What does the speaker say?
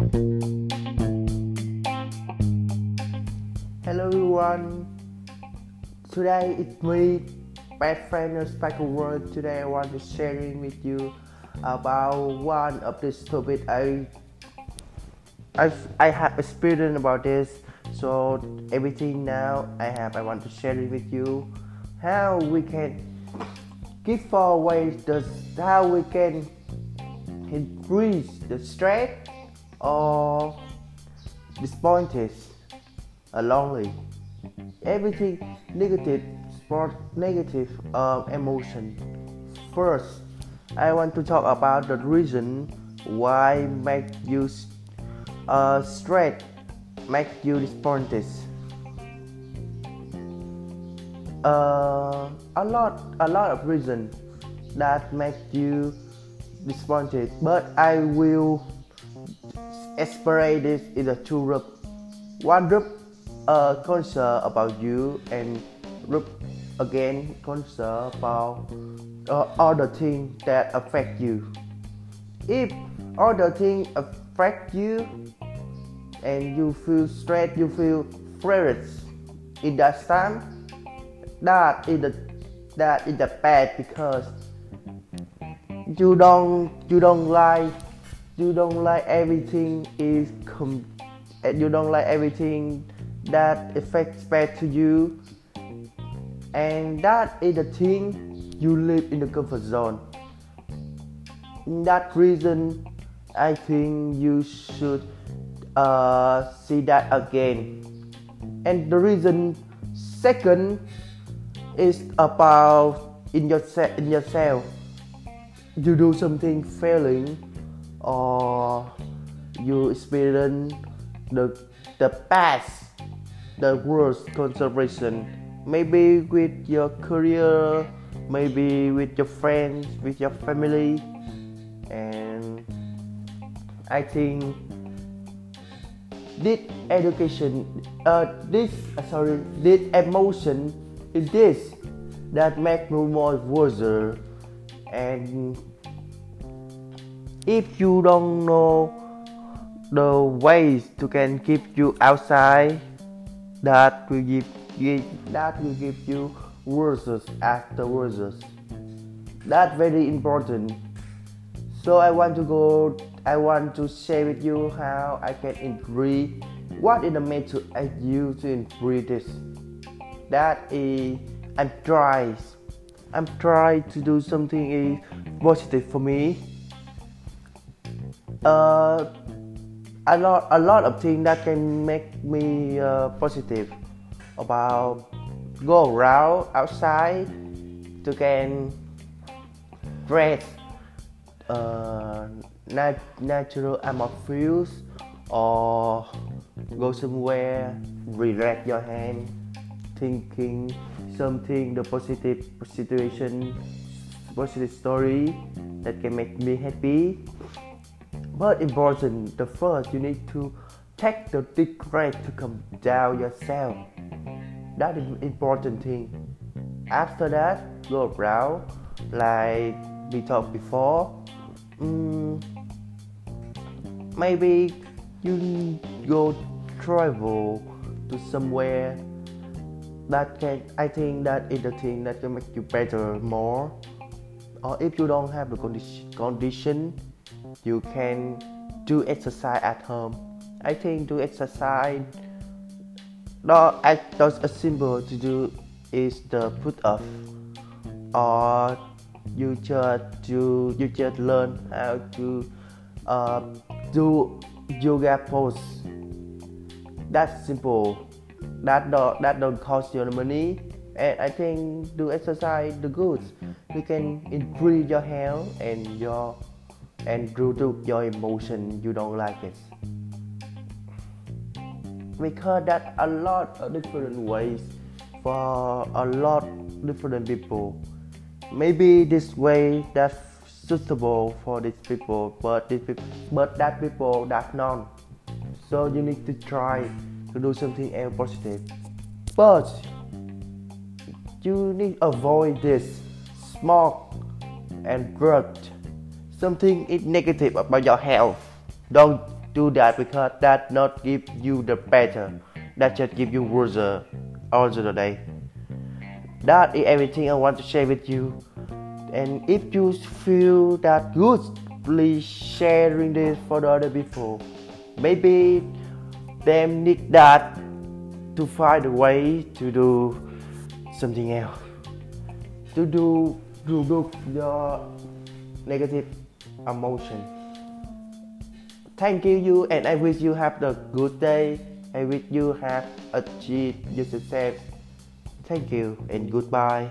Hello everyone. Today it's me, best friend of Sparkle World. Today I want to sharing with you about one of this topic I I I have experience about this. So everything now I have I want to share it with you how we can give away the how we can increase the stress or disappointed a lonely everything negative sport negative uh, emotion. First i want to talk about the reason why make you uh, stress make you disappointed. Uh, a lot a lot of reason that make you disappointed but i will separate is into two groups one group uh, concern about you and group again concern about uh, all the things that affect you. If all the things affect you and you feel stressed you feel afraid in that time that is the that is the bad because you don't you don't like you don't like everything is com- you don't like everything that affects bad to you. And that is the thing you live in the comfort zone. That reason i think you should uh, see that again. And the reason second is about in your in yourself. You do something failing or you experience the the past the worst conservation. Maybe with your career maybe with your friends with your family. And i think this education uh, this uh, sorry this emotion is this that make me more worse and if you don't know the ways to can keep you outside that will give you that will give you verses after verses that's very important. So i want to go i want to share with you how i can increase what is the method i use to increase this. That is i'm trying i'm trying to do something is positive for me uh a lot a lot of things that can make me uh, positive about go around outside to can dress uh, nat- natural atmospheres or go somewhere relax your hand thinking something the positive situation positive story that can make me happy but important, the first you need to take the deep breath to come down yourself. That is important thing. After that, go around like we talked before. Mm, maybe you go travel to somewhere that can I think that is the thing that can make you better more. Or if you don't have the condition, condition you can do exercise at home. I think do exercise not as just a simple to do is the put up or you just do you just learn how to uh, do yoga pose. That's simple. That don't that don't cost you money. And i think do exercise the good you can improve your health and your and due to your emotion you don't like it. Because that a lot of different ways for a lot different people. Maybe this way that's suitable for these people but this but that people that not so you need to try to do something else positive. But you need avoid this smoke and drug something is negative about your health. Don't do that because that not give you the better. That just give you worse uh, all the day. That is everything i want to share with you. And if you feel that good please sharing this for the other people. Maybe them need that to find a way to do something else. To do to do your negative emotion thank you you and i wish you have a good day. I wish you have achieved your success. Thank you and goodbye